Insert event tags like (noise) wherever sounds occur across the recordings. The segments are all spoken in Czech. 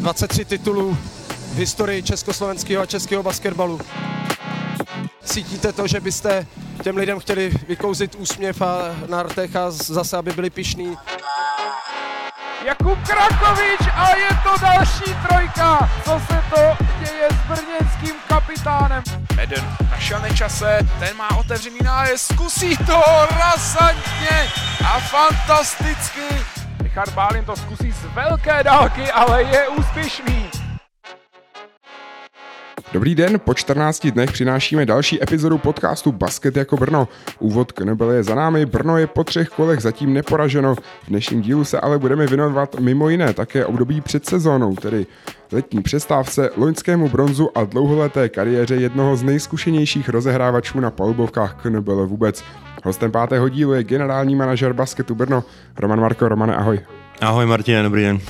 23 titulů v historii československého a českého basketbalu. Cítíte to, že byste těm lidem chtěli vykouzit úsměv a na rtech a zase, aby byli pišní? Jakub Krakovič a je to další trojka. Co se to děje s brněnským kapitánem? Eden našel nečase, ten má otevřený nájezd, zkusí to razantně a fantasticky. Richard Bálin to zkusí z velké dálky, ale je úspěšný. Dobrý den, po 14 dnech přinášíme další epizodu podcastu Basket jako Brno. Úvod Knebel je za námi, Brno je po třech kolech zatím neporaženo. V dnešním dílu se ale budeme věnovat mimo jiné také období před sezónou, tedy letní přestávce, loňskému bronzu a dlouholeté kariéře jednoho z nejzkušenějších rozehrávačů na palubovkách Knebel vůbec. Hostem pátého dílu je generální manažer basketu Brno, Roman Marko. Romane, ahoj. Ahoj Martin, dobrý den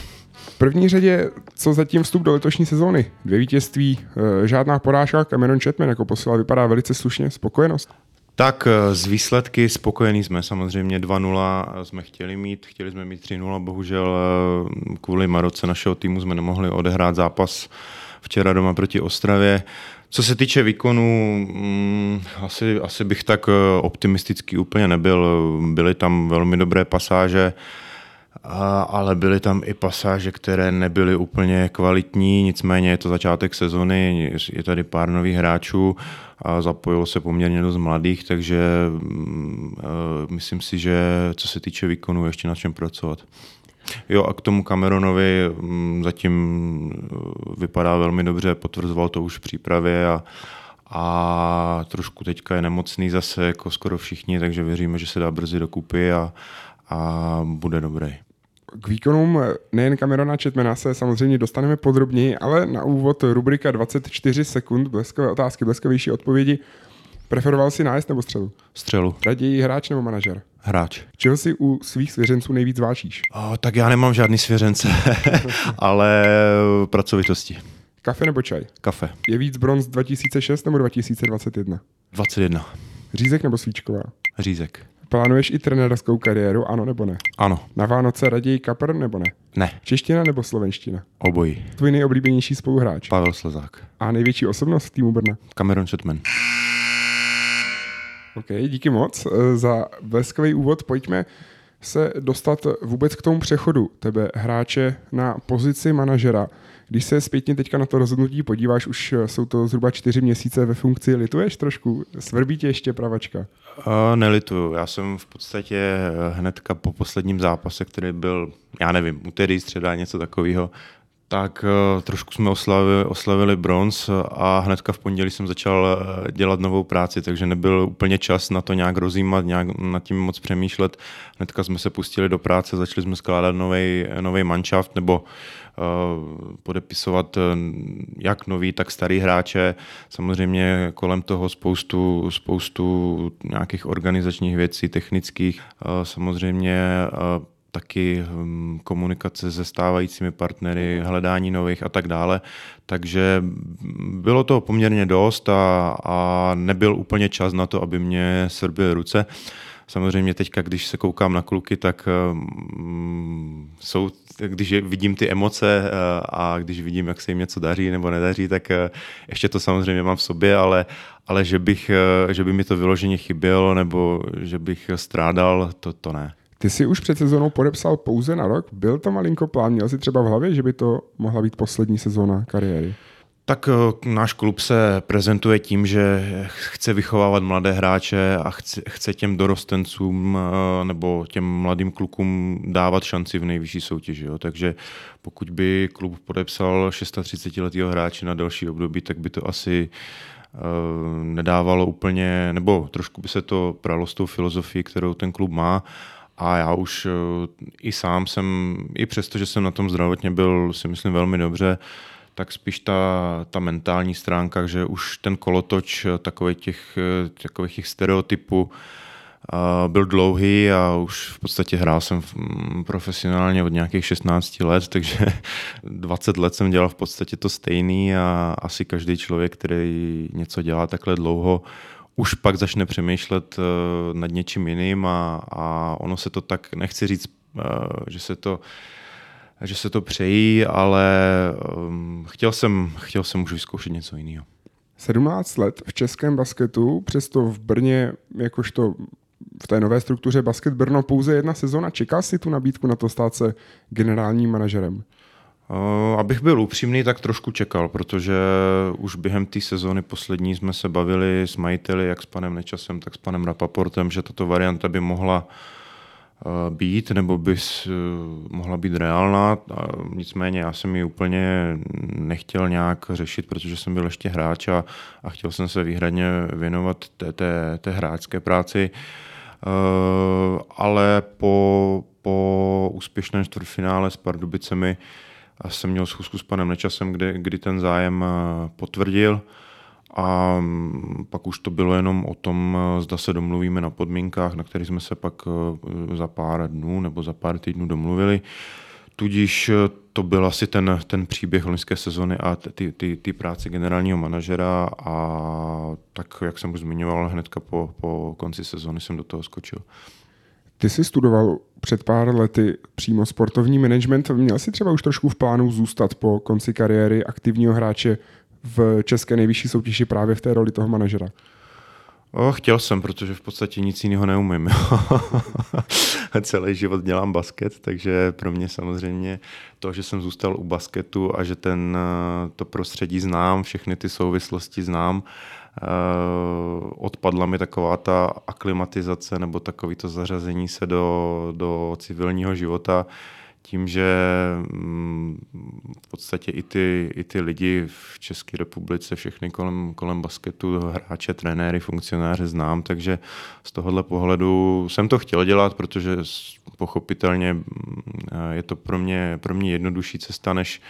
první řadě, co zatím vstup do letošní sezóny? Dvě vítězství, eh, žádná porážka, Cameron Chatman jako posila vypadá velice slušně, spokojenost? Tak eh, z výsledky spokojení jsme samozřejmě 2-0 jsme chtěli mít, chtěli jsme mít 3-0, bohužel eh, kvůli Maroce našeho týmu jsme nemohli odehrát zápas včera doma proti Ostravě. Co se týče výkonu, mm, asi, asi bych tak optimistický úplně nebyl. Byly tam velmi dobré pasáže, a, ale byly tam i pasáže, které nebyly úplně kvalitní, nicméně je to začátek sezony, je tady pár nových hráčů a zapojilo se poměrně dost mladých, takže mm, myslím si, že co se týče výkonu, ještě na čem pracovat. Jo a k tomu Cameronovi mm, zatím e, vypadá velmi dobře, potvrzoval to už v přípravě a, a trošku teďka je nemocný zase, jako skoro všichni, takže věříme, že se dá brzy dokupy a, a bude dobrý. K výkonům nejen Camerona Chetmana se samozřejmě dostaneme podrobněji, ale na úvod rubrika 24 sekund, bleskové otázky, bleskavější odpovědi. Preferoval si nájezd nebo střelu? Střelu. Raději hráč nebo manažer? Hráč. Čeho si u svých svěřenců nejvíc vážíš? O, tak já nemám žádný svěřence, (laughs) ale pracovitosti. Kafe nebo čaj? Kafe. Je víc bronz 2006 nebo 2021? 21. Řízek nebo svíčková? Řízek. Plánuješ i trenérskou kariéru, ano nebo ne? Ano. Na Vánoce raději kapr nebo ne? Ne. Čeština nebo slovenština? Obojí. Tvůj nejoblíbenější spoluhráč? Pavel Slezák. A největší osobnost v týmu Brna? Cameron Chatman. OK, díky moc eh, za bleskový úvod. Pojďme se dostat vůbec k tomu přechodu tebe, hráče, na pozici manažera. Když se zpětně teďka na to rozhodnutí podíváš, už jsou to zhruba čtyři měsíce ve funkci, lituješ trošku? Svrbí tě ještě pravačka? Uh, nelituju. Já jsem v podstatě eh, hnedka po posledním zápase, který byl, já nevím, úterý, středa, něco takového, tak trošku jsme oslavili, oslavili bronz a hnedka v pondělí jsem začal dělat novou práci, takže nebyl úplně čas na to nějak rozjímat, nějak nad tím moc přemýšlet. Hnedka jsme se pustili do práce, začali jsme skládat nový manšaft, nebo Eh, podepisovat eh, jak nový, tak starý hráče. Samozřejmě kolem toho spoustu, spoustu nějakých organizačních věcí, technických. Eh, samozřejmě taky hm, komunikace se stávajícími partnery, hledání nových a tak dále. Takže bylo to poměrně dost a, a nebyl úplně čas na to, aby mě srbily ruce. Samozřejmě teďka, když se koukám na kluky, tak um, jsou, když vidím ty emoce uh, a když vidím, jak se jim něco daří nebo nedaří, tak uh, ještě to samozřejmě mám v sobě, ale, ale že, bych, že by mi to vyloženě chybělo nebo že bych strádal, to, to ne. Ty jsi už před sezónou podepsal pouze na rok. Byl to malinko plán? Měl jsi třeba v hlavě, že by to mohla být poslední sezóna kariéry? Tak eh, náš klub se prezentuje tím, že chce vychovávat mladé hráče a chce, těm dorostencům eh, nebo těm mladým klukům dávat šanci v nejvyšší soutěži. Jo. Takže pokud by klub podepsal 630-letého hráče na další období, tak by to asi eh, nedávalo úplně, nebo trošku by se to pralo s tou filozofií, kterou ten klub má. A já už i sám jsem, i přesto, že jsem na tom zdravotně byl, si myslím, velmi dobře, tak spíš ta, ta mentální stránka, že už ten kolotoč takových těch, takových těch stereotypů byl dlouhý a už v podstatě hrál jsem mm, profesionálně od nějakých 16 let, takže (laughs) 20 let jsem dělal v podstatě to stejný a asi každý člověk, který něco dělá takhle dlouho, už pak začne přemýšlet nad něčím jiným a, a ono se to tak, nechci říct, že se to že se to přejí, ale um, chtěl jsem, chtěl jsem už vyzkoušet něco jiného. 17 let v českém basketu, přesto v Brně jakožto v té nové struktuře Basket Brno pouze jedna sezona. Čeká si tu nabídku na to stát se generálním manažerem? Abych byl upřímný, tak trošku čekal, protože už během té sezóny poslední jsme se bavili s majiteli, jak s panem Nečasem, tak s panem Rapaportem, že tato varianta by mohla být, nebo by mohla být reálná. Nicméně já jsem ji úplně nechtěl nějak řešit, protože jsem byl ještě hráč a, a chtěl jsem se výhradně věnovat té, té, té hráčské práci. Ale po, po úspěšném čtvrtfinále s Pardubicemi jsem měl schůzku s panem Nečasem, kde, kdy ten zájem potvrdil a mm, pak už to bylo jenom o tom, zda se domluvíme na podmínkách, na kterých jsme se pak e, za pár dnů nebo za pár týdnů domluvili. Tudíž e, to byl asi ten, ten příběh loňské sezony a ty, ty, ty práce generálního manažera a tak, jak jsem už zmiňoval, hnedka po, po konci sezony jsem do toho skočil. Ty jsi studoval před pár lety přímo sportovní management. Měl jsi třeba už trošku v plánu zůstat po konci kariéry aktivního hráče v české nejvyšší soutěži právě v té roli toho manažera? O, chtěl jsem, protože v podstatě nic jiného neumím. (laughs) Celý život dělám basket, takže pro mě samozřejmě to, že jsem zůstal u basketu a že ten, to prostředí znám, všechny ty souvislosti znám, eh, odpadla mi taková ta aklimatizace nebo takový to zařazení se do, do civilního života, tím, že mm, v podstatě i ty, i ty lidi v České republice, všechny kolem, kolem basketu, hráče, trenéry, funkcionáře znám, takže z tohohle pohledu jsem to chtěl dělat, protože pochopitelně mm, je to pro mě, pro mě jednodušší cesta, než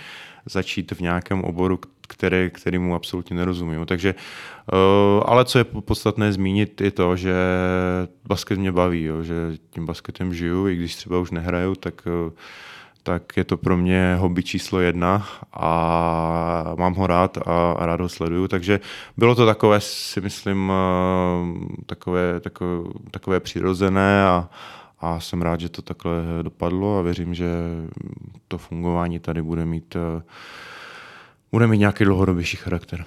začít v nějakém oboru, který, který mu absolutně nerozumím. Takže, eh, ale co je podstatné zmínit, je to, že basket mě baví, jo, že tím basketem žiju, i když třeba už nehraju, tak eh, tak je to pro mě hobby číslo jedna a mám ho rád a rád ho sleduju, takže bylo to takové, si myslím, eh, takové, takové, takové přirozené a, a jsem rád, že to takhle dopadlo a věřím, že to fungování tady bude mít, bude mít nějaký dlouhodobější charakter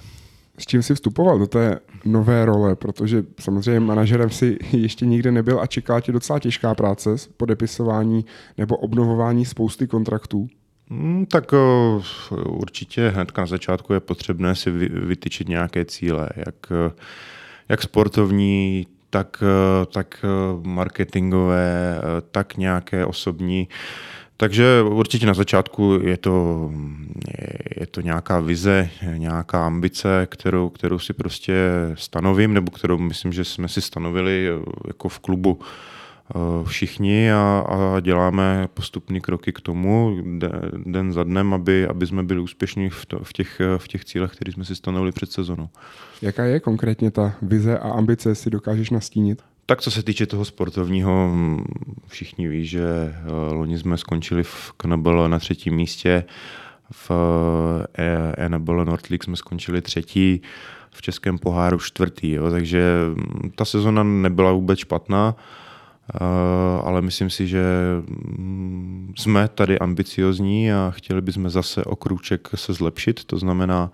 s čím jsi vstupoval do té nové role, protože samozřejmě manažerem si ještě nikdy nebyl a čeká tě docela těžká práce, podepisování nebo obnovování spousty kontraktů. Hmm, tak uh, určitě hned na začátku je potřebné si vy, vytyčit nějaké cíle, jak, jak sportovní, tak, tak marketingové, tak nějaké osobní. Takže určitě na začátku je to, je to nějaká vize, nějaká ambice, kterou, kterou si prostě stanovím, nebo kterou myslím, že jsme si stanovili jako v klubu eh, všichni a, a děláme postupné kroky k tomu den za dnem, aby, aby jsme byli úspěšní v, to, v, těch, v těch cílech, které jsme si stanovili před sezonou. Jaká je konkrétně ta vize a ambice, si dokážeš nastínit? Tak co se týče toho sportovního, všichni ví, že eh, loni jsme skončili v KNBL na třetím místě, v eh, NBL North League jsme skončili třetí, v Českém poháru čtvrtý, jo, takže ta sezona nebyla vůbec špatná, eh, ale myslím si, že hm, jsme tady ambiciozní a chtěli bychom zase o krůček se zlepšit, to znamená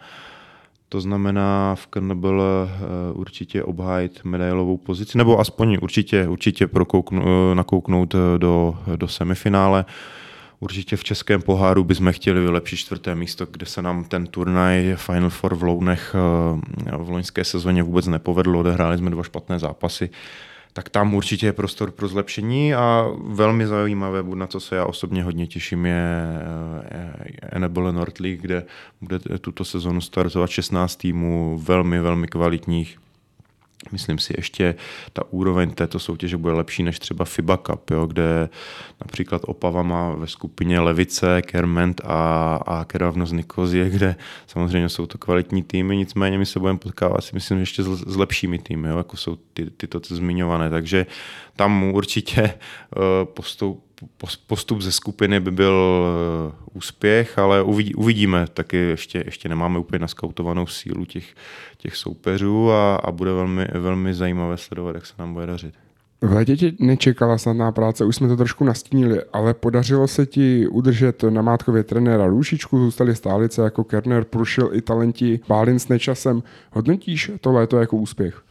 to znamená v KNBL eh, určitě obhájit medailovou pozici, nebo aspoň určitě, určitě prokouknu, eh, nakouknout eh, do, do semifinále. Určitě v českém poháru bychom chtěli vylepšit čtvrté místo, kde se nám ten turnaj Final Four v Lounech v loňské sezóně vůbec nepovedlo. Odehráli jsme dva špatné zápasy tak tam určitě je prostor pro zlepšení a velmi zajímavé, na co se já osobně hodně těším, je Enable North League, kde bude tuto sezonu startovat 16 týmů velmi, velmi kvalitních Myslím si ještě ta úroveň této soutěže bude lepší než třeba FIBA Cup, jo, kde například Opava má ve skupině Levice, Kerment a, a Keravno Nikozie, kde samozřejmě jsou to kvalitní týmy, nicméně my se budeme potkávat si myslím ještě s, s lepšími týmy, jo, jako jsou ty, tyto zmiňované, takže tam určitě uh, postup, postup ze skupiny by byl eh, úspěch, ale uvidíme. Taky ještě, ještě nemáme úplně naskautovanou sílu těch, těch soupeřů a, a bude velmi, velmi zajímavé sledovat, jak se nám bude dařit. V létě tě nečekala snadná práce, už jsme to trošku nastínili, ale podařilo se ti udržet na Mátkově trenéra Růžičku, zůstali stálice jako Kerner, Prušil i talenti Bálin s Nečasem. Hodnotíš to léto jako úspěch?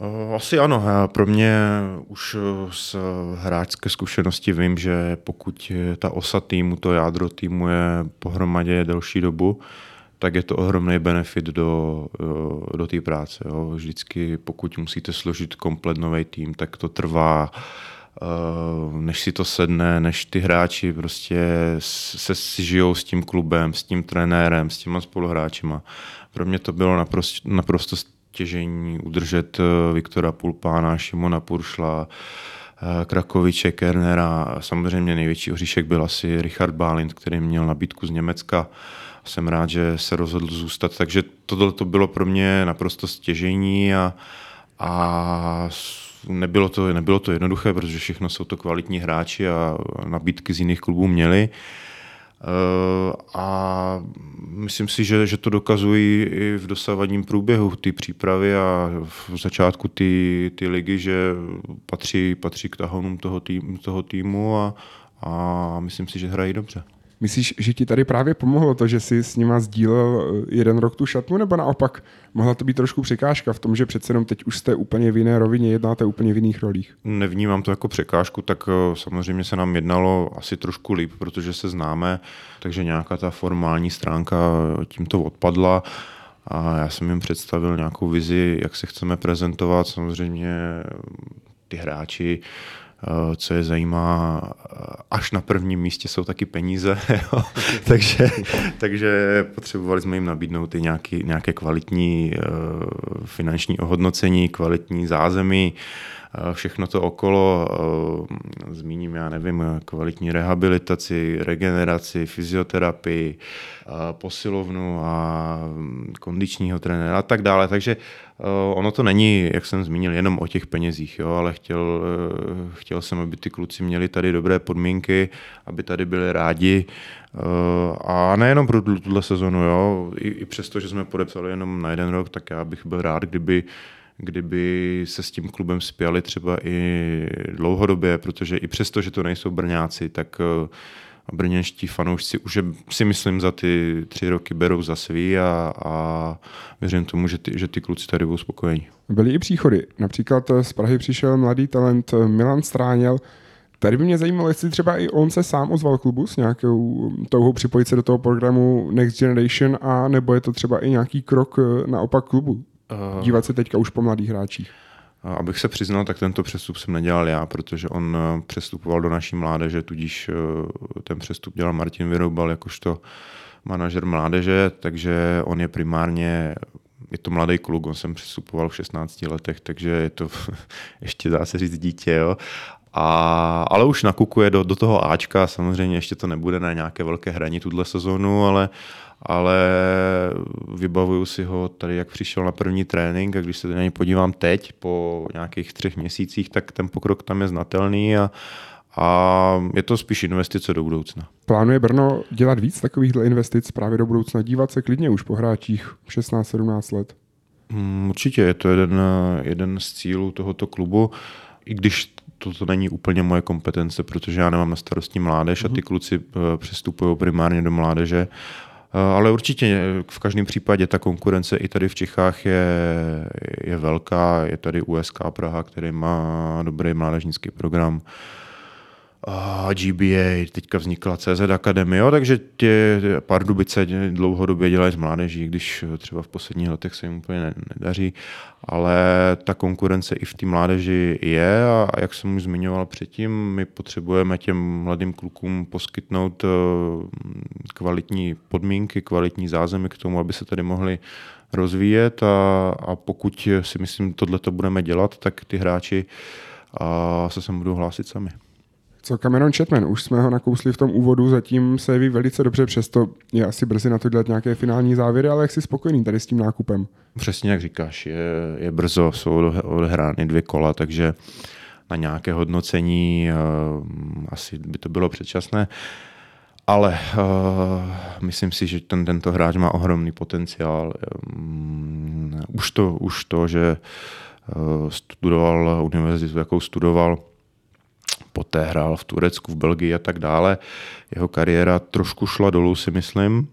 Eh, asi ano. Pro mě už eh, z hráčské zkušenosti vím, že pokud ta osa týmu, to jádro týmu je pohromadě delší dobu, tak je to ohromný benefit do, eh, do té práce. Jo. Vždycky, pokud musíte složit komplet nový tým, tak to trvá než si to sedne, než ty hráči prostě se žijou s tím klubem, s tím trenérem, s těma spoluhráčima. Pro mě to bylo naprosto, naprosto stěžení udržet eh, Viktora Pulpána, Šimona Puršla, eh, Krakoviče, Kernera. Samozřejmě největší oříšek byl asi Richard Bálint, který měl nabídku z Německa. Jsem rád, že se rozhodl zůstat. Takže tohle to bylo pro mě naprosto stěžení a, a nebylo to, nebylo to jednoduché, protože všechno jsou to kvalitní hráči a nabídky z jiných klubů měli. Eh, a myslím si, že, že to dokazují i v dosavadním průběhu ty přípravy a v začátku ty, ty ligy, že patří, patří k tahonům toho, tým, toho týmu a, a myslím si, že hrají dobře. Myslíš, že ti tady právě pomohlo to, že jsi s nima sdílel eh, jeden rok tu šatnu, nebo naopak mohla to být trošku překážka v tom, že přece jenom teď už jste úplně v jiné rovině, jednáte úplně v jiných rolích? Nevnímám to jako překážku, tak eh, samozřejmě se nám jednalo asi trošku líp, protože se známe, takže nějaká ta formální stránka tímto odpadla a já jsem jim představil nějakou vizi, jak se chceme prezentovat. Samozřejmě ty hráči Eh, co je zajímá, eh, až na prvním místě jsou taky peníze, (laughs) (laughs) takže, takže potřebovali jsme jim nabídnout i nějaký, nějaké kvalitní eh, finanční ohodnocení, kvalitní zázemí, všechno to okolo, zmíním, já nevím, kvalitní rehabilitaci, regeneraci, fyzioterapii, posilovnu a mm, kondičního trenéra a tak dále. Takže ono to není, jak jsem zmínil, jenom o těch penězích, jo, ale chtěl, chtěl jsem, aby ty kluci měli tady dobré podmínky, aby tady byli rádi a nejenom pro tuhle sezonu, jo, i, i přesto, že jsme podepsali jenom na jeden rok, tak já bych byl rád, kdyby kdyby se s tím klubem spěli třeba i dlouhodobě, protože i přesto, že to nejsou Brňáci, tak eh, brněnští fanoušci už si myslím za ty tři roky berou za svý a, a věřím tomu, že ty, že ty kluci tady budou spokojení. Byly i příchody. Například z Prahy přišel mladý talent Milan Stráněl. Tady by mě zajímalo, jestli třeba i on se sám ozval klubu s nějakou touhou připojit se do toho programu Next Generation a nebo je to třeba i nějaký krok eh, naopak klubu? Uh, dívat se teďka už po mladých hráčích? Abych se přiznal, tak tento přestup jsem nedělal já, protože on eh, přestupoval do naší mládeže, tudíž eh, ten přestup dělal Martin Vyroubal jakožto manažer mládeže, takže on je primárně je to mladý kluk, on jsem přestupoval v 16 letech, takže je to (laughs) ještě dá se říct dítě, jo. A, ale už nakukuje do, do toho Ačka, samozřejmě ještě to nebude na nějaké velké hraní tuhle sezónu, ale, ale vybavuju si ho tady, jak přišel na první trénink a když se na něj podívám teď po nějakých třech měsících, tak ten pokrok tam je znatelný a, a je to spíš investice do budoucna. Plánuje Brno dělat víc takovýchhle investic právě do budoucna, dívat se klidně už po hráčích 16-17 let? Hmm, určitě, je to jeden, jeden z cílů tohoto klubu, i když to, to není úplně moje kompetence, protože já nemám na starosti mládež a ty mhm. kluci eh, přestupují primárně do mládeže ale určitě eh, v každém případě ta konkurence i tady v Čechách je, je velká. Je tady USK Praha, který má dobrý mládežnický program a GBA, teďka vznikla CZ Akademie, jo, takže tě Pardubice dlouhodobě dělají z mládeží, když třeba v posledních letech se jim úplně nedaří, ale ta konkurence i v té mládeži je a jak jsem už zmiňoval předtím, my potřebujeme těm mladým klukům poskytnout eh, kvalitní podmínky, kvalitní zázemí k tomu, aby se tady mohli rozvíjet a, a pokud si myslím, tohle to budeme dělat, tak ty hráči a se sem budou hlásit sami. Co Cameron Chatman? Už jsme ho nakousli v tom úvodu, zatím se ví velice dobře, přesto je asi brzy na to dělat nějaké finální závěry, ale jak jsi spokojený tady s tím nákupem? Přesně jak říkáš, je, je brzo, jsou odehrány dvě kola, takže na nějaké hodnocení uh, asi by to bylo předčasné. Ale uh, myslím si, že ten, tento hráč má ohromný potenciál. Um, už, to, už to, že studoval univerzitu, jakou studoval, poté hrál v Turecku, v Belgii a tak dále. Jeho kariéra trošku šla dolů, si myslím,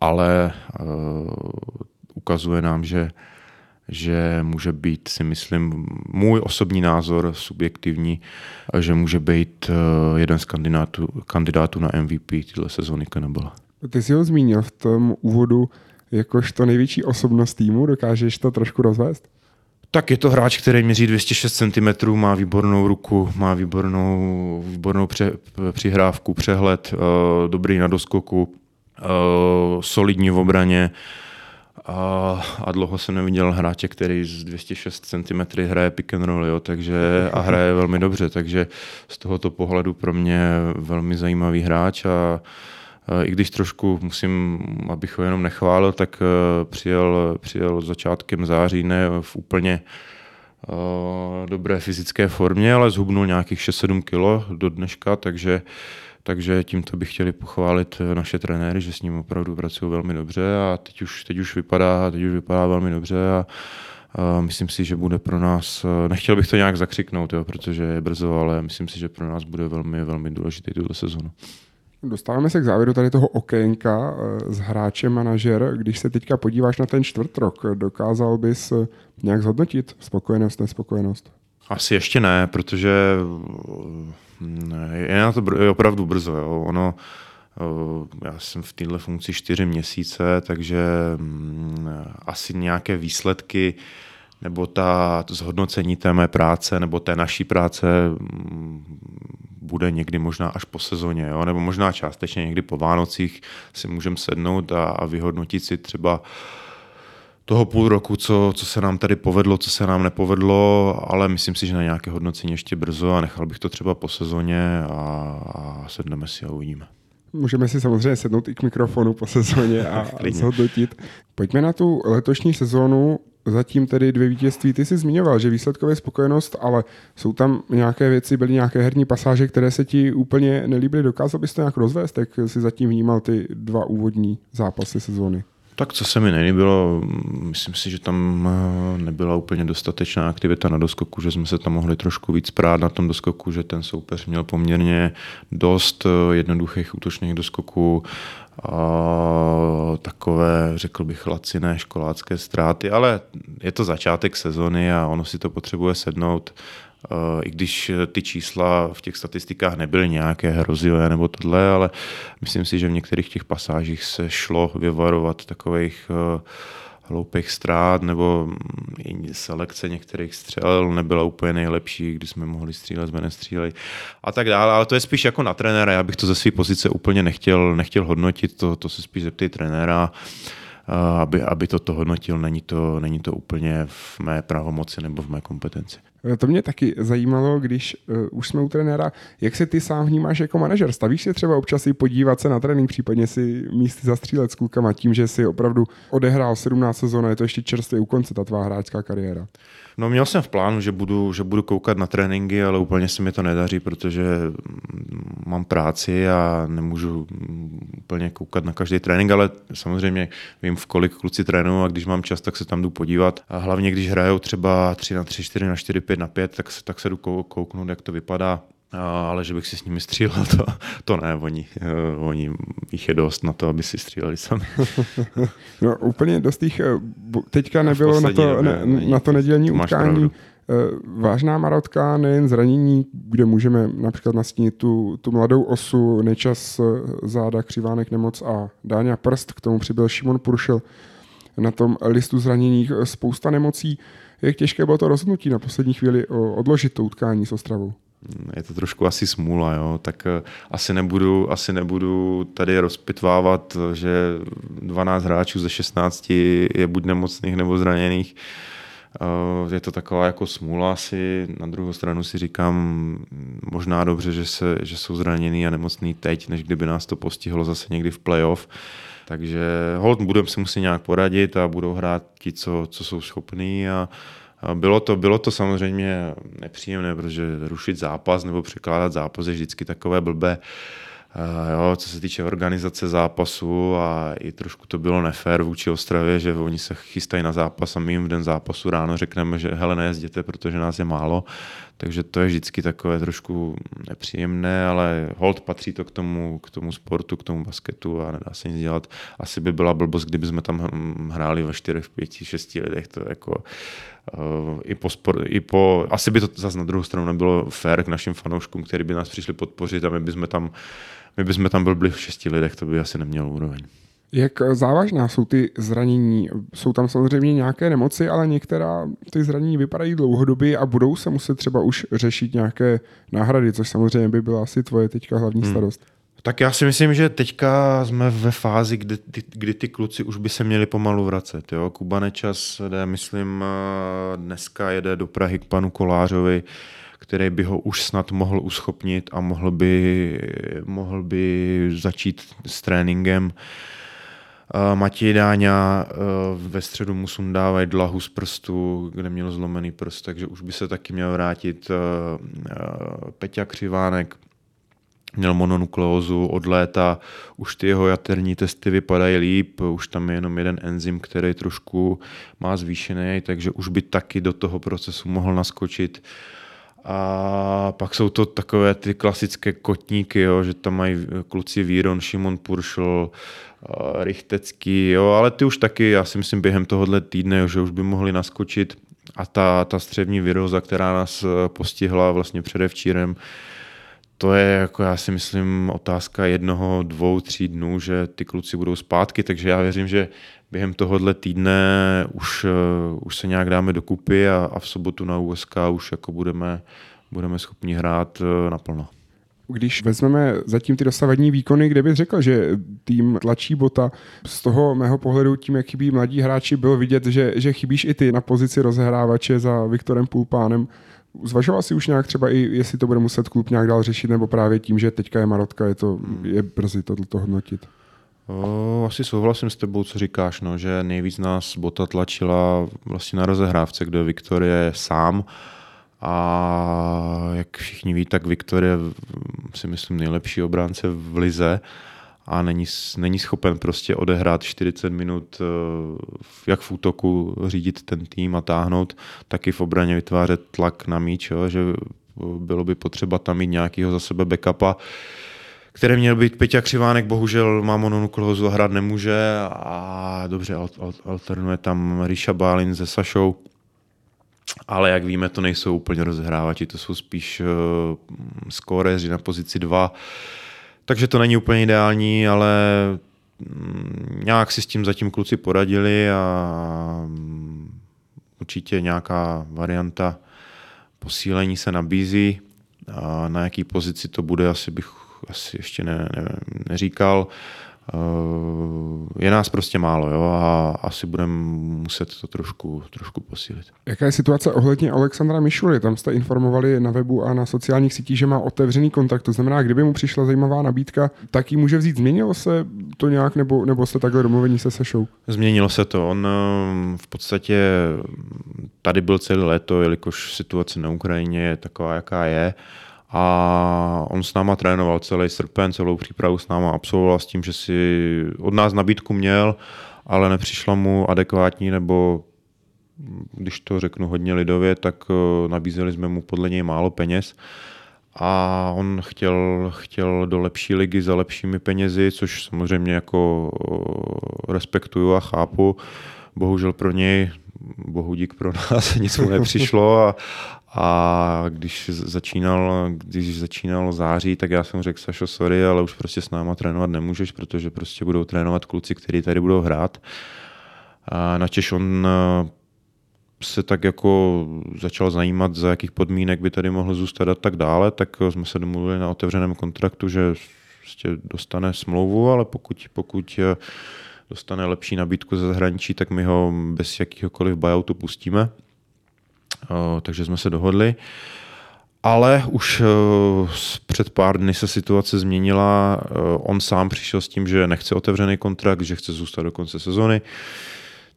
ale ukazuje nám, že že může být, si myslím, můj osobní názor, subjektivní, že může být eh, jeden z kandidátů, kandidátů na MVP téhle sezóny Kennebala. Ty jsi ho zmínil v tom úvodu jakožto největší osobnost týmu, dokážeš to trošku rozvést? Tak je to hráč, který měří 206 cm, má výbornou ruku, má výbornou, výbornou pře, přihrávku, přehled, uh, dobrý na doskoku, uh, solidní v obraně, a, a dlouho jsem neviděl hráče, který z 206 cm hraje pick and roll, jo, takže, a hraje velmi dobře, takže z tohoto pohledu pro mě velmi zajímavý hráč a i když trošku musím, abych ho jenom nechválil, tak e, přijel, přijel začátkem září, ne v úplně uh, dobré fyzické formě, ale zhubnul nějakých 6-7 kg do dneška, takže takže tímto bych chtěli pochválit eh, naše trenéry, že s ním opravdu pracují velmi dobře a teď už, teď už, vypadá, teď už vypadá velmi dobře a, a myslím si, že bude pro nás, eh, nechtěl bych to nějak zakřiknout, jo, protože je brzo, ale myslím si, že pro nás bude velmi, velmi důležitý tuto sezonu. Dostáváme se k závěru tady toho okénka s eh, hráčem manažer. Když se teďka podíváš na ten čtvrt rok, dokázal bys nějak zhodnotit spokojenost, nespokojenost? Asi ještě ne, protože je na to opravdu brzo. Jo. Ono, já jsem v této funkci čtyři měsíce, takže mm, asi nějaké výsledky nebo ta zhodnocení té mé práce nebo té naší práce mm, bude někdy možná až po sezóně, jo? nebo možná částečně někdy po Vánocích si můžeme sednout a, a vyhodnotit si třeba toho půl roku, co, co se nám tady povedlo, co se nám nepovedlo, ale myslím si, že na nějaké hodnocení ještě brzo a nechal bych to třeba po sezóně a, a sedneme si a uvidíme. Můžeme si samozřejmě sednout i k mikrofonu po sezóně a (laughs) zhodnotit. Pojďme na tu letošní sezónu. Zatím tedy dvě vítězství. Ty jsi zmiňoval, že výsledkově spokojenost, ale jsou tam nějaké věci, byly nějaké herní pasáže, které se ti úplně nelíbily. Dokázal bys to nějak rozvést, jak jsi zatím vnímal ty dva úvodní zápasy sezóny? Tak co se mi nelíbilo, myslím si, že tam eh, nebyla úplně dostatečná aktivita na doskoku, že jsme se tam mohli trošku víc prát na tom doskoku, že ten soupeř měl poměrně dost eh, jednoduchých útočných doskoků takové, řekl bych, laciné školácké ztráty, ale je to začátek sezony a ono si to potřebuje sednout. I když ty čísla v těch statistikách nebyly nějaké hrozivé nebo tohle, ale myslím si, že v některých těch pasážích se šlo vyvarovat takových eh, hloupých ztrát nebo selekce některých střel nebyla úplně nejlepší, kdy jsme mohli střílet, jsme nestříleli a tak dále, ale to je spíš jako na trenéra, já bych to ze své pozice úplně nechtěl, nechtěl hodnotit, to, to se spíš zeptej trenéra, eh, aby, aby to to hodnotil, není to, není to úplně v mé pravomoci nebo v mé kompetenci. Eh, to mě taky zajímalo, když uh, už jsme u trenéra, jak se ty sám vnímáš jako manažer? Stavíš se třeba občas i podívat se na trénink, případně si místy zastřílet s klukama tím, že si opravdu odehrál 17 sezóna, je to ještě čerstvě u konce ta tvá hráčská kariéra? No měl jsem v plánu, že budu, že budu koukat na tréninky, ale úplně se mi to nedaří, protože mám práci a nemůžu úplně koukat na každý trénink, ale samozřejmě vím, v kolik kluci trénují a když mám čas, tak se tam jdu podívat. A hlavně, když hrajou třeba 3 na 3, 4 na 4, 5 na 5, tak, tak se jdu kouknout, jak to vypadá ale že bych si s nimi střílel, to, to ne, oni, uh, oni, jich je dost na to, aby si stříleli sami. (laughs) no úplně dost jich eh, teďka nebylo na to, ne, na to nedělní utkání. Eh, vážná marotka, nejen zranění, kde můžeme například nastínit tu, tu mladou osu, nečas záda, křivánek nemoc a Dáňa Prst, k tomu přibyl Šimon Puršel na tom listu zraněních spousta nemocí. Jak těžké bylo to rozhodnutí na poslední chvíli odložit to utkání s Ostravou? Je to trošku asi smůla, jo, tak eh, asi nebudu, asi nebudu tady rozpitvávat, že 12 hráčů ze 16 je buď nemocných nebo zraněných. Eh, je to taková jako smůla asi, na druhou stranu si říkám, možná dobře, že, se, že jsou zraněný a nemocný teď, než kdyby nás to postihlo zase někdy v playoff. Takže hold budeme si muset nějak poradit a budou hrát ti, co, co jsou schopní a, bylo to, bylo to samozřejmě nepříjemné, protože rušit zápas nebo překládat zápas je vždycky takové blbé. Jo, co se týče organizace zápasu a i trošku to bylo nefér vůči Ostravě, že oni se chystají na zápas a my jim v den zápasu ráno řekneme, že hele nejezděte, protože nás je málo, takže to je vždycky takové trošku nepříjemné, ale hold patří to k tomu, k tomu sportu, k tomu basketu a nedá se nic dělat. Asi by byla blbost, kdyby jsme tam hráli ve 4, 5, 6 lidech, to jako uh, i po, sport, i po, asi by to zase na druhou stranu nebylo fér k našim fanouškům, kteří by nás přišli podpořit a my bychom tam my bychom tam byli v šesti lidech, to by asi nemělo úroveň. Jak závažná jsou ty zranění? Jsou tam samozřejmě nějaké nemoci, ale některá ty zranění vypadají dlouhodobě a budou se muset třeba už řešit nějaké náhrady, což samozřejmě by byla asi tvoje teďka hlavní hmm. starost. Tak já si myslím, že teďka jsme ve fázi, kdy, kdy, kdy ty kluci už by se měli pomalu vracet. Jo? Kuba Nečas jde, myslím, dneska jede do Prahy k panu Kolářovi, který by ho už snad mohl uschopnit a mohl by, mohl by začít s tréninkem. Matěj Dáňa ve středu mu sundávají dlahu z prstu, kde měl zlomený prst, takže už by se taky měl vrátit Peťa Křivánek, měl mononukleózu od léta, už ty jeho jaterní testy vypadají líp, už tam je jenom jeden enzym, který trošku má zvýšený, takže už by taky do toho procesu mohl naskočit. A pak jsou to takové ty klasické kotníky, jo, že tam mají kluci Víron, Šimon Puršl, Richtecký, jo, ale ty už taky, já si myslím, během tohohle týdne, jo, že už by mohli naskočit. A ta, ta střevní viroza, která nás e, postihla vlastně předevčírem, to je, jako já si myslím, otázka jednoho, dvou, tří dnů, že ty kluci budou zpátky, takže já věřím, že během tohohle týdne už, uh, už se nějak dáme dokupy a, a v sobotu na USK už jako budeme, budeme schopni hrát uh, naplno. Když vezmeme zatím ty dosavadní výkony, kde bych řekl, že tým tlačí bota, z toho mého pohledu tím, jak chybí mladí hráči, bylo vidět, že, že chybíš i ty na pozici rozehrávače za Viktorem Pulpánem. Zvažoval si už nějak třeba i, jestli to bude muset klub nějak dál řešit, nebo právě tím, že teďka je Marotka, je, to, je brzy to, to hodnotit? O, asi souhlasím s tebou, co říkáš, no, že nejvíc nás Bota tlačila vlastně na rozehrávce, kde Viktor je sám. A jak všichni ví, tak Viktor je si myslím nejlepší obránce v lize a není, není schopen prostě odehrát 40 minut eh, jak v útoku řídit ten tým a táhnout, tak i v obraně vytvářet tlak na míč, jo, že bylo by potřeba tam mít nějakého za sebe backupa, který měl být Peťa Křivánek, bohužel má mononukleózu a hrát nemůže a dobře, alternuje tam Ríša Bálin se Sašou, ale jak víme, to nejsou úplně rozehrávači, to jsou spíš uh, skóreři na pozici 2, takže to není úplně ideální, ale mm, nějak si s tím zatím kluci poradili a mm, určitě nějaká varianta posílení se nabízí. A na jaký pozici to bude, asi bych asi ještě ne, ne, neříkal. Eh, je nás prostě málo jo, a asi budeme muset to trošku, trošku posílit. Jaká je situace ohledně Alexandra Mišuly? Tam jste informovali na webu a na sociálních sítích, že má otevřený kontakt. To znamená, kdyby mu přišla zajímavá nabídka, tak ji může vzít. Změnilo se to nějak, nebo, nebo jste takhle domluvení se Sešou? Změnilo se to. On eh, v podstatě tady byl celé léto, jelikož situace na Ukrajině je taková, jaká je a on s náma trénoval celý srpen, celou přípravu s náma absolvoval s tím, že si od nás nabídku měl, ale nepřišla mu adekvátní nebo když to řeknu hodně lidově, tak eh, nabízeli jsme mu podle něj málo peněz a on chtěl, chtěl do lepší ligy za lepšími penězi, což samozřejmě jako eh, respektuju a chápu. Bohužel pro něj, bohu dík pro nás, (laughs) nic mu nepřišlo a, a když začínal, když začínal září, tak já jsem řekl, Sašo, sorry, ale už prostě s náma trénovat nemůžeš, protože prostě budou trénovat kluci, kteří tady budou hrát. A načež on eh, se tak jako začal zajímat, za jakých podmínek by tady mohl zůstat a tak dále, tak jsme se domluvili na otevřeném kontraktu, že prostě dostane smlouvu, ale pokud, pokud eh, dostane lepší nabídku ze zahraničí, tak my ho bez jakýhokoliv buyoutu pustíme. Eh, takže jsme se dohodli. Ale už eh, před pár dny se situace změnila. Eh, on sám přišel s tím, že nechce otevřený kontrakt, že chce zůstat do konce sezony.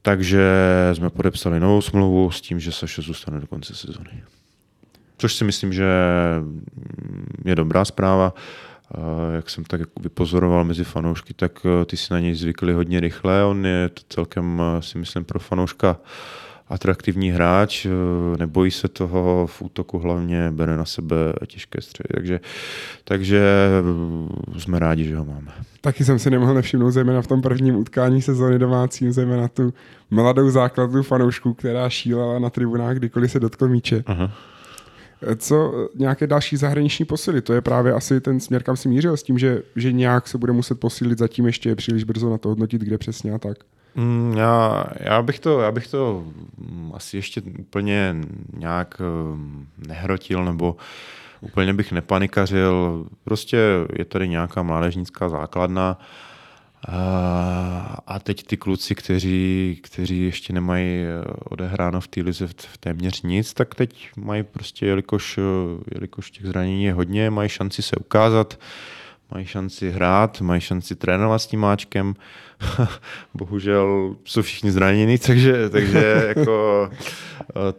Takže jsme podepsali novou smlouvu s tím, že Saša zůstane do konce sezony. Což si myslím, že je dobrá zpráva. jak jsem tak jako vypozoroval mezi fanoušky, tak ty si na něj zvykli hodně rychle. On je celkem, si myslím, pro fanouška atraktivní hráč, nebojí se toho v útoku hlavně, bere na sebe těžké střely, takže, takže jsme rádi, že ho máme. Taky jsem si nemohl nevšimnout, zejména v tom prvním utkání sezóny domácím, zejména tu mladou základnu fanoušků, která šílela na tribunách, kdykoliv se dotkl míče. Aha. Co nějaké další zahraniční posily? To je právě asi ten směr, kam si mířil s tím, že, že nějak se bude muset posílit, zatím ještě je příliš brzo na to hodnotit, kde přesně a tak. Mm, já, já, bych to, já bych to mm, asi ještě úplně nějak mm, nehrotil, nebo úplně bych nepanikařil. Prostě je tady nějaká mládežnická základna, a teď ty kluci, kteří, kteří ještě nemají eh, odehráno v té lize v téměř nic, tak teď mají prostě, jelikož, eh, jelikož těch zranění je hodně, mají šanci se ukázat, mají šanci hrát, mají šanci trénovat s tím máčkem. (laughs) Bohužel jsou všichni zranění, takže, takže (laughs) jako eh,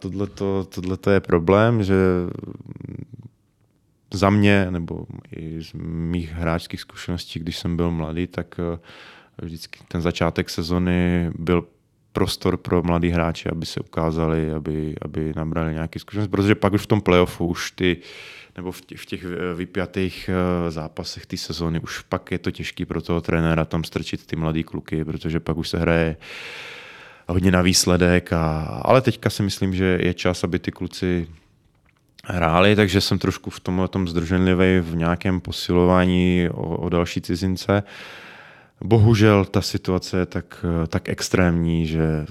tohle je problém, že za mě, nebo i z mých hráčských zkušeností, když jsem byl mladý, tak eh, vždycky ten začátek sezony byl prostor pro mladý hráče, aby se ukázali, aby, aby nabrali nějaké zkušenosti, protože pak už v tom playoffu už ty, nebo v těch, v těch vypjatých eh, zápasech té sezóny, už pak je to těžký pro toho trenéra tam strčit ty mladý kluky, protože pak už se hraje hodně na výsledek, a, ale teďka si myslím, že je čas, aby ty kluci hráli, takže jsem trošku v tomhle tom zdrženlivý v nějakém posilování o, o další cizince. Bohužel ta situace je tak, tak extrémní, že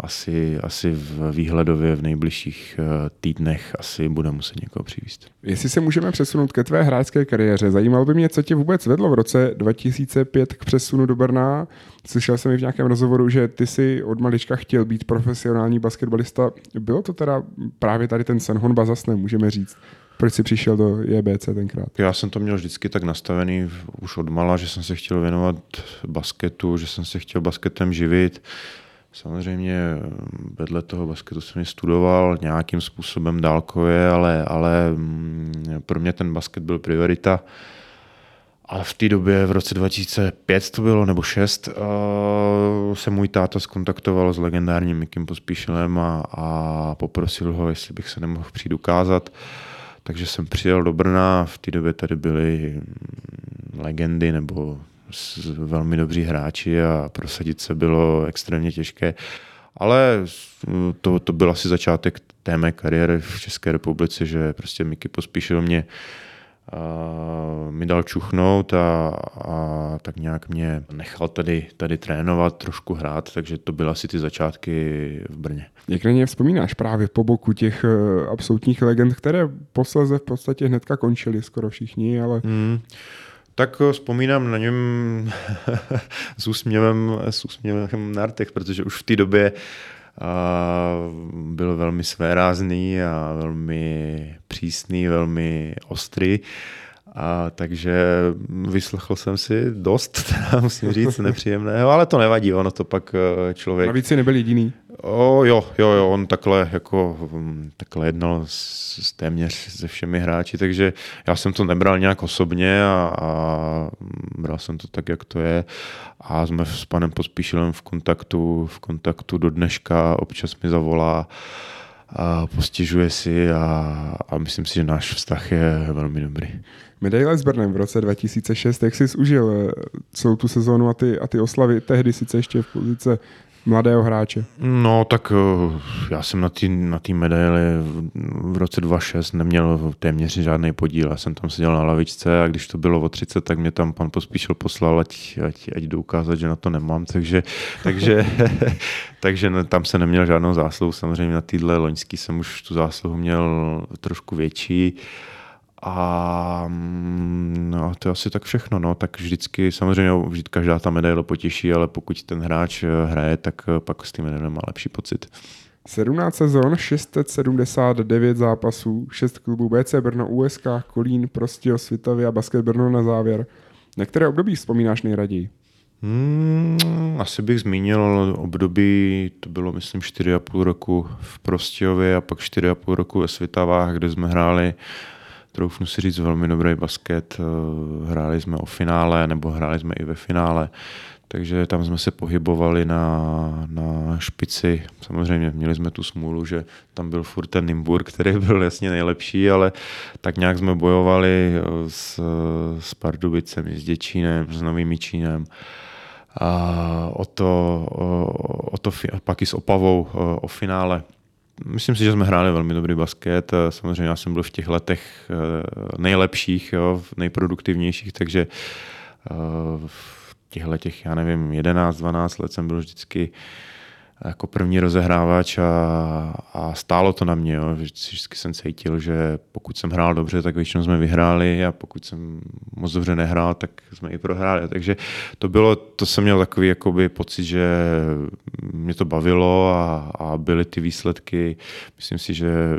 asi, asi v výhledově v nejbližších uh, týdnech asi bude muset někoho přivést. Jestli se můžeme přesunout ke tvé hráčské kariéře, zajímalo by mě, co tě vůbec vedlo v roce 2005 k přesunu do Brna. Slyšel jsem i v nějakém rozhovoru, že ty si od malička chtěl být profesionální basketbalista. Bylo to teda právě tady ten sen honba zasne, můžeme říct. Proč jsi přišel do JBC tenkrát? Já jsem to měl vždycky tak nastavený už od mala, že jsem se chtěl věnovat basketu, že jsem se chtěl basketem živit. Samozřejmě vedle toho basketu jsem studoval nějakým způsobem dálkově, ale, ale mm, pro mě ten basket byl priorita. Ale v té době, v roce 2005 to bylo, nebo 6, uh, se můj táta skontaktoval s legendárním Mikim Pospíšilem a, a poprosil ho, jestli bych se nemohl přijít ukázat. Uh, takže jsem přijel do Brna, v té době tady byly mm, legendy nebo velmi dobří hráči a prosadit se bylo extrémně těžké. Ale to, to byl asi začátek té mé kariéry v České republice, že prostě Miky pospíšil mě mi dal čuchnout a, a tak nějak mě nechal tady, tady trénovat, trošku hrát, takže to byly asi ty začátky v Brně. Jak na ně vzpomínáš právě po boku těch eh, absolutních legend, které posledně v podstatě hnedka končily skoro všichni, ale... Hmm. Tak eh, vzpomínám na něm (laughs) s úsměvem, s úsměvem na rtech, protože už v té době a byl velmi svérázný a velmi přísný, velmi ostrý. A takže vyslechl jsem si dost, (laughs) teda musím říct, nepříjemného, ale to nevadí, ono to pak eh, člověk... Navíc si nebyl jediný. O, jo, jo, jo, on takhle, jako, hm, takhle jednal s, s téměř se všemi hráči, takže já jsem to nebral nějak osobně a, a bral jsem to tak, jak to je a jsme s panem Pospíšilem v kontaktu, v kontaktu do dneška, občas mi zavolá a postižuje si a, a myslím si, že náš vztah je velmi dobrý. Medaile s Brnem v roce 2006, jak jsi užil eh, celou tu sezónu a ty, a ty oslavy tehdy sice ještě v pozice mladého hráče? No tak eh, já jsem na té na tý medaili v roce 2006 neměl téměř žádný podíl. Já jsem tam seděl na lavičce a když to bylo o 30, tak mě tam pan Pospíšil poslal, ať, ať, ať jdu ukázat, že na to nemám. Takže, (laughs) takže, (laughs) takže tam se neměl žádnou zásluhu. Samozřejmě na téhle loňský jsem už tu zásluhu měl trošku větší. A mm, no, to je asi tak všechno. No. Tak vždycky, samozřejmě vždy každá ta medaile potěší, ale pokud ten hráč eh, hraje, tak eh, pak s tím medailem má lepší pocit. 17 sezon, 679 zápasů, 6 klubů BC Brno, USK, Kolín, Prostějov, Svitavy a Basket Brno na závěr. Na které období vzpomínáš nejraději? Hmm, asi bych zmínil období, to bylo myslím 4,5 roku v Prostějově a pak 4,5 roku ve Svitavách, kde jsme hráli troufnu si říct, velmi dobrý basket. Hráli jsme o finále, nebo hráli jsme i ve finále takže tam jsme se pohybovali na, na špici. Samozřejmě měli jsme tu smůlu, že tam byl furt ten Nimburg, který byl jasně nejlepší, ale tak nějak jsme bojovali s, s Pardubicem, s Děčínem, s Novým Čínem a o to, o, o to pak i s Opavou o, o finále. Myslím si, že jsme hráli velmi dobrý basket. Samozřejmě já jsem byl v těch letech eh, nejlepších, jo, nejproduktivnějších, takže uh, těchto těch, já nevím, 11, 12 let jsem byl vždycky jako první rozehrávač a, a stálo to na mě. Jo. Vždycky jsem cítil, že pokud jsem hrál dobře, tak většinou jsme vyhráli a pokud jsem moc dobře nehrál, tak jsme i prohráli. Takže to bylo, to jsem měl takový jakoby pocit, že mě to bavilo a, a byly ty výsledky. Myslím si, že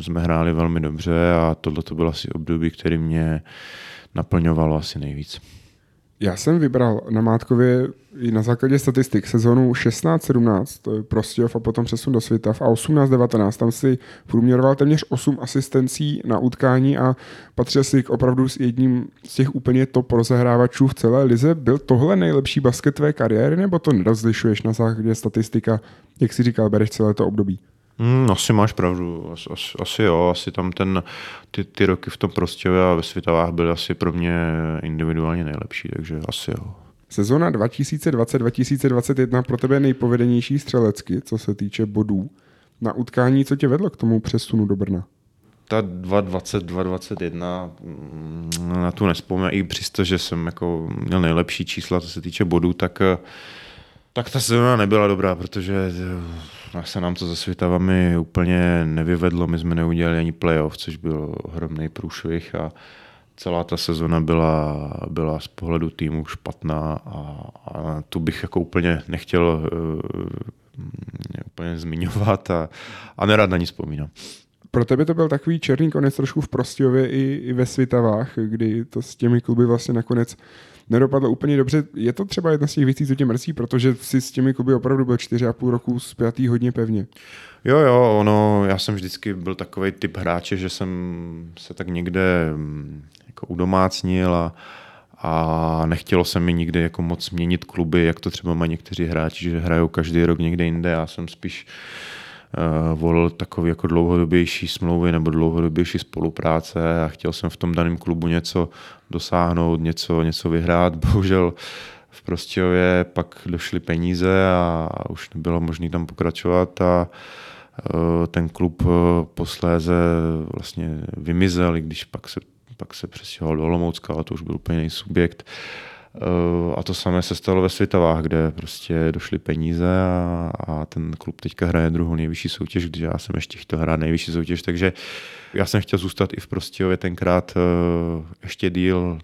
jsme hráli velmi dobře a tohle to bylo asi období, který mě naplňovalo asi nejvíc. Já jsem vybral na Mátkově i na základě statistik sezonu 16-17 Prostějov a potom přesun do Svitav a 18-19 tam si průměroval téměř 8 asistencí na utkání a patřil si k opravdu s jedním z těch úplně top rozehrávačů v celé lize. Byl tohle nejlepší basket tvé kariéry nebo to nerozlišuješ na základě statistika, jak si říkal, bereš celé to období? Hmm, asi máš pravdu, asi, asi, asi jo, asi tam ten, ty, ty roky v tom Prostějově a ve Světavách byly asi pro mě individuálně nejlepší, takže asi jo. Sezona 2020-2021 pro tebe nejpovedenější střelecky, co se týče bodů. Na utkání, co tě vedlo k tomu přesunu do Brna? Ta 2020, 2021, mm, na tu nespomínám, i přesto, že jsem jako měl nejlepší čísla, co se týče bodů, tak, tak ta sezona nebyla dobrá, protože se nám to se Svitavami úplně nevyvedlo, my jsme neudělali ani playoff, což byl ohromný průšvih a celá ta sezona byla, byla z pohledu týmu špatná a, a tu bych jako úplně nechtěl uh, úplně zmiňovat a, a nerad na ní vzpomínám. Pro tebe to byl takový černý konec trošku v Prostějově i, i ve Svitavách, kdy to s těmi kluby vlastně nakonec nedopadlo úplně dobře. Je to třeba jedna z těch věcí, co tě mrzí, protože si s těmi kluby opravdu byl čtyři a půl roku zpětý hodně pevně. Jo, jo, ono, já jsem vždycky byl takový typ hráče, že jsem se tak někde mm, jako udomácnil a, a nechtělo se mi nikdy jako moc měnit kluby, jak to třeba mají někteří hráči, že hrajou každý rok někde jinde. Já jsem spíš uh, volil takový jako dlouhodobější smlouvy nebo dlouhodobější spolupráce a chtěl jsem v tom daném klubu něco dosáhnout, něco, něco vyhrát. (laughs) Bohužel v Prostějově pak došly peníze a už nebylo možné tam pokračovat a uh, ten klub uh, posléze vlastně vymizel, i když pak se pak se přestěhoval do Olomoucka, ale to už byl úplně jiný subjekt. Eh, a to samé se stalo ve Světovách, kde prostě došly peníze a, a ten klub teďka hraje druhou nejvyšší soutěž, když já jsem ještě chtěl hrát nejvyšší soutěž, takže já jsem chtěl zůstat i v Prostějově tenkrát uh, ještě díl,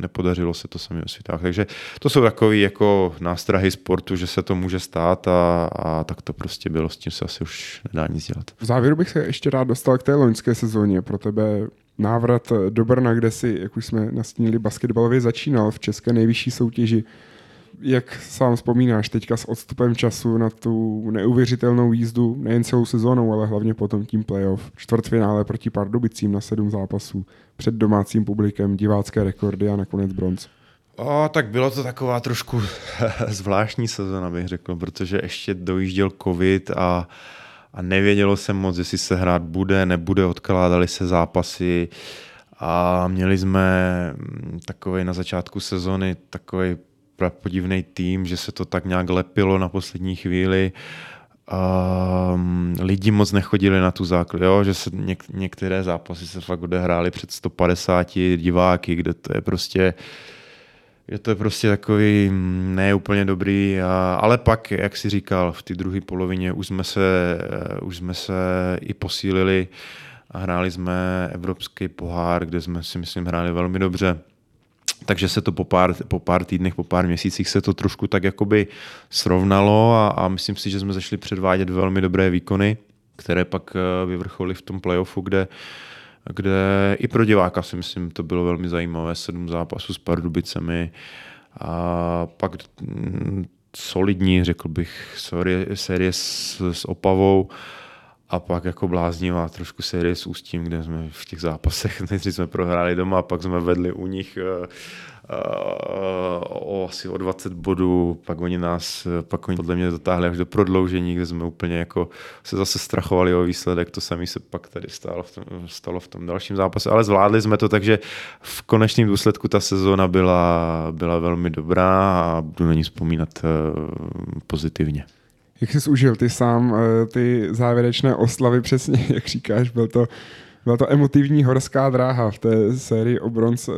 nepodařilo se to sami ve Světovách. Takže to jsou takové jako nástrahy sportu, že se to může stát a, a tak to prostě bylo, s tím se asi už nedá nic dělat. V závěru bych se ještě rád dostal k té loňské sezóně. Pro tebe návrat do Brna, kde si, jak už jsme nastínili, basketbalově začínal v české nejvyšší soutěži. Jak sám vzpomínáš teďka s odstupem času na tu neuvěřitelnou jízdu, nejen celou sezónou, ale hlavně potom tím playoff, čtvrtfinále proti Pardubicím na sedm zápasů, před domácím publikem, divácké rekordy a nakonec bronz. O, tak bylo to taková trošku (laughs) zvláštní sezona, bych řekl, protože ještě dojížděl covid a a nevědělo se moc, jestli se hrát bude, nebude, odkládali se zápasy a měli jsme mm, takový na začátku sezony takový podivný tým, že se to tak nějak lepilo na poslední chvíli. Um, lidi moc nechodili na tu základ, jo? že se něk- některé zápasy se fakt odehrály před 150 diváky, kde to je prostě uh, je to prostě takový neúplně dobrý, a, ale pak, jak si říkal, v té druhé polovině už jsme, se, eh, už jsme se i posílili a hráli jsme Evropský pohár, kde jsme si myslím hráli velmi dobře. Takže se to po pár, po pár týdnech, po pár měsících se to trošku tak jakoby srovnalo a, a myslím si, že jsme začali předvádět velmi dobré výkony, které pak eh, vyvrcholily v tom playoffu, kde uh, kde i pro diváka si myslím, to bylo velmi zajímavé, sedm zápasů s Pardubicemi a pak mm, solidní, řekl bych, série, série s, s Opavou a pak jako bláznivá trošku série s Ústím, kde jsme v těch zápasech, (laughs) nejdřív jsme prohráli doma, a pak jsme vedli u nich uh, o asi o 20 bodů, pak oni nás, pak oni podle mě dotáhli až do prodloužení, kde jsme úplně jako se zase strachovali o výsledek, to samé se pak tady stalo v, tom, stalo v tom dalším zápase, ale zvládli jsme to, takže v konečném důsledku ta sezóna byla, byla velmi dobrá a budu na ní vzpomínat eh, pozitivně. Jak jsi užil ty sám eh, ty závěrečné oslavy přesně, (laughs) jak říkáš, byl to byla to emotivní horská dráha v té sérii o bronz.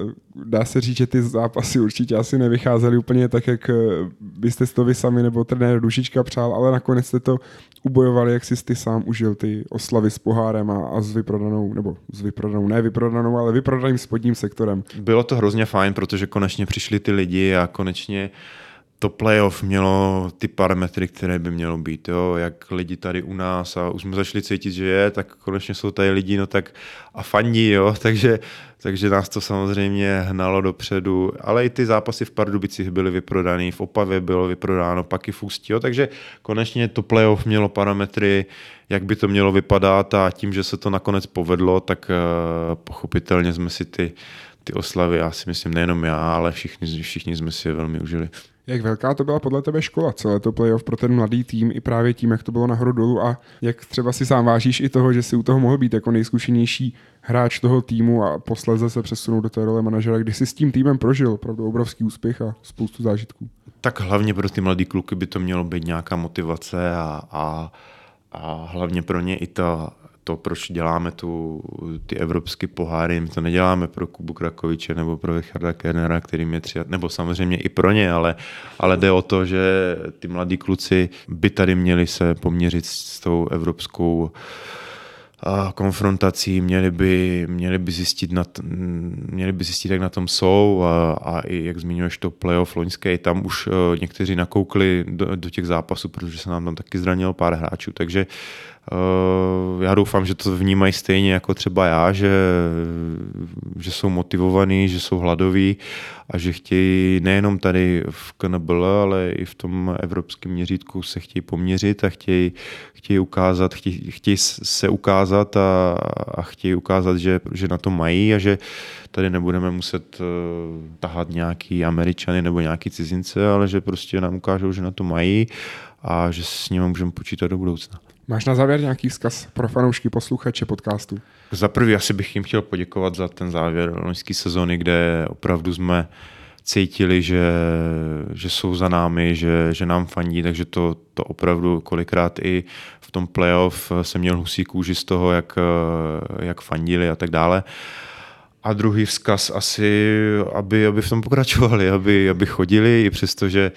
Dá se říct, že ty zápasy určitě asi nevycházely úplně tak, jak eh, byste to vy sami nebo trenér Dušička přál, ale nakonec jste to ubojovali, jak jsi ty sám užil ty oslavy s pohárem a, a s vyprodanou, nebo s vyprodanou, ne vyprodanou, ale vyprodaným spodním sektorem. Bylo to hrozně fajn, protože konečně přišli ty lidi a konečně uh, to playoff mělo ty parametry, které by mělo být, jo, jak lidi tady u nás a už jsme začali cítit, že je, tak konečně jsou tady lidi, no tak a fandí, jo, (laughs) takže, takže nás to samozřejmě hnalo dopředu, ale i ty zápasy v Pardubicích byly vyprodaný, v Opavě bylo vyprodáno, pak i v Ústí, jo, takže konečně to playoff mělo parametry, jak by to mělo vypadat a tím, že se to nakonec povedlo, tak uh, pochopitelně jsme si ty, ty oslavy, já si myslím nejenom já, ale všichni, všichni jsme si je velmi užili. Jak velká to byla podle tebe škola, celé to playoff pro ten mladý tým, i právě tím, jak to bylo nahoru dolů a jak třeba si sám vážíš i toho, že si u toho mohl být jako nejzkušenější hráč toho týmu a posledze se přesunout do té role manažera, kdy si s tím týmem prožil opravdu obrovský úspěch a spoustu zážitků. Tak hlavně pro ty mladý kluky by to mělo být nějaká motivace a, a, a hlavně pro ně i ta to, proč děláme tu, ty evropské poháry, my to neděláme pro Kubu Krakoviče nebo pro Richarda Kernera, kterým je tři, nebo samozřejmě i pro ně, ale, ale jde o to, že ty mladí kluci by tady měli se poměřit s tou evropskou konfrontací, měli by, měli by, zjistit, na t, měli by zjistit, jak na tom jsou a, a i jak zmiňuješ to playoff loňské, tam už uh, někteří nakoukli do, do těch zápasů, protože se nám tam taky zranilo pár hráčů, takže já doufám, že to vnímají stejně jako třeba já, že, že jsou motivovaní, že jsou hladoví a že chtějí nejenom tady v KNBL, ale i v tom evropském měřítku se chtějí poměřit a chtějí, chtějí ukázat, chtějí, chtějí se ukázat a, a chtějí ukázat, že, že na to mají a že tady nebudeme muset uh, tahat nějaký američany nebo nějaký cizince, ale že prostě nám ukážou, že na to mají a že s nimi můžeme počítat do budoucna. Máš na závěr nějaký vzkaz pro fanoušky, posluchače podcastu? Za prvý asi bych jim chtěl poděkovat za ten závěr loňské sezóny, kde opravdu jsme cítili, že, že jsou za námi, že, že nám fandí, takže to, to opravdu kolikrát i v tom playoff jsem měl husí kůži z toho, jak, jak fandili a tak dále. A druhý vzkaz asi, aby, aby v tom pokračovali, aby, aby chodili, i přesto, že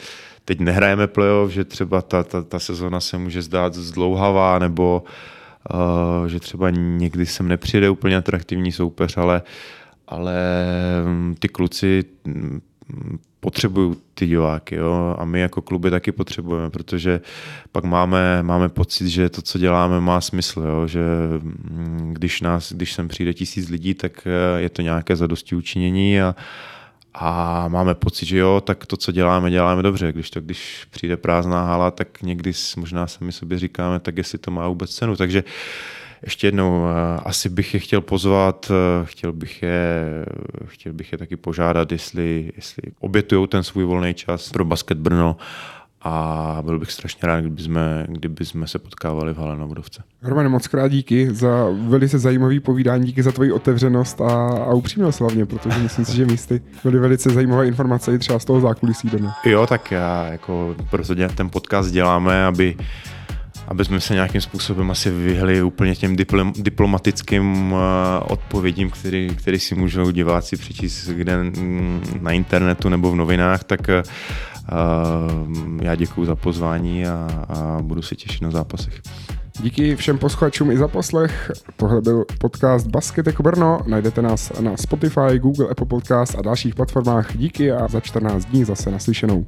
teď nehrajeme playoff, že třeba ta, ta, ta sezona se může zdát zdlouhavá, nebo uh, že třeba někdy sem nepřijde úplně atraktivní soupeř, ale, ale mm, ty kluci mm, potřebují ty diváky jo? a my jako kluby taky potřebujeme, protože pak máme, máme pocit, že to, co děláme, má smysl, jo? že mm, když, nás, když sem přijde tisíc lidí, tak eh, je to nějaké zadosti učinění a, a máme pocit, že jo, tak to, co děláme, děláme dobře. Když to, když přijde prázdná hala, tak někdy možná sami sobě říkáme, tak jestli to má vůbec cenu. Takže ještě jednou, eh, asi bych je chtěl pozvat, eh, chtěl bych je, chtěl bych je taky požádat, jestli, jestli obětují ten svůj volný čas pro basket Brno a byl bych strašně rád, kdyby jsme, kdyby jsme se potkávali v Hale na Budovce. Romane, moc krát díky za velice zajímavý povídání, díky za tvoji otevřenost a, a upřímnost hlavně, protože myslím si, že místy byly velice zajímavé informace i třeba z toho zákulisí doma. Jo, tak já jako protože ten podcast děláme, aby aby jsme se nějakým způsobem asi vyhli úplně těm diplom, diplomatickým uh, odpovědím, který, který si můžou diváci přečíst kde na internetu nebo v novinách, tak uh, já děkuji za pozvání a, a budu se těšit na zápasech. Díky všem posluchačům i za poslech. Tohle byl podcast Basket jako Brno. Najdete nás na Spotify, Google, Apple Podcast a dalších platformách. Díky a za 14 dní zase naslyšenou.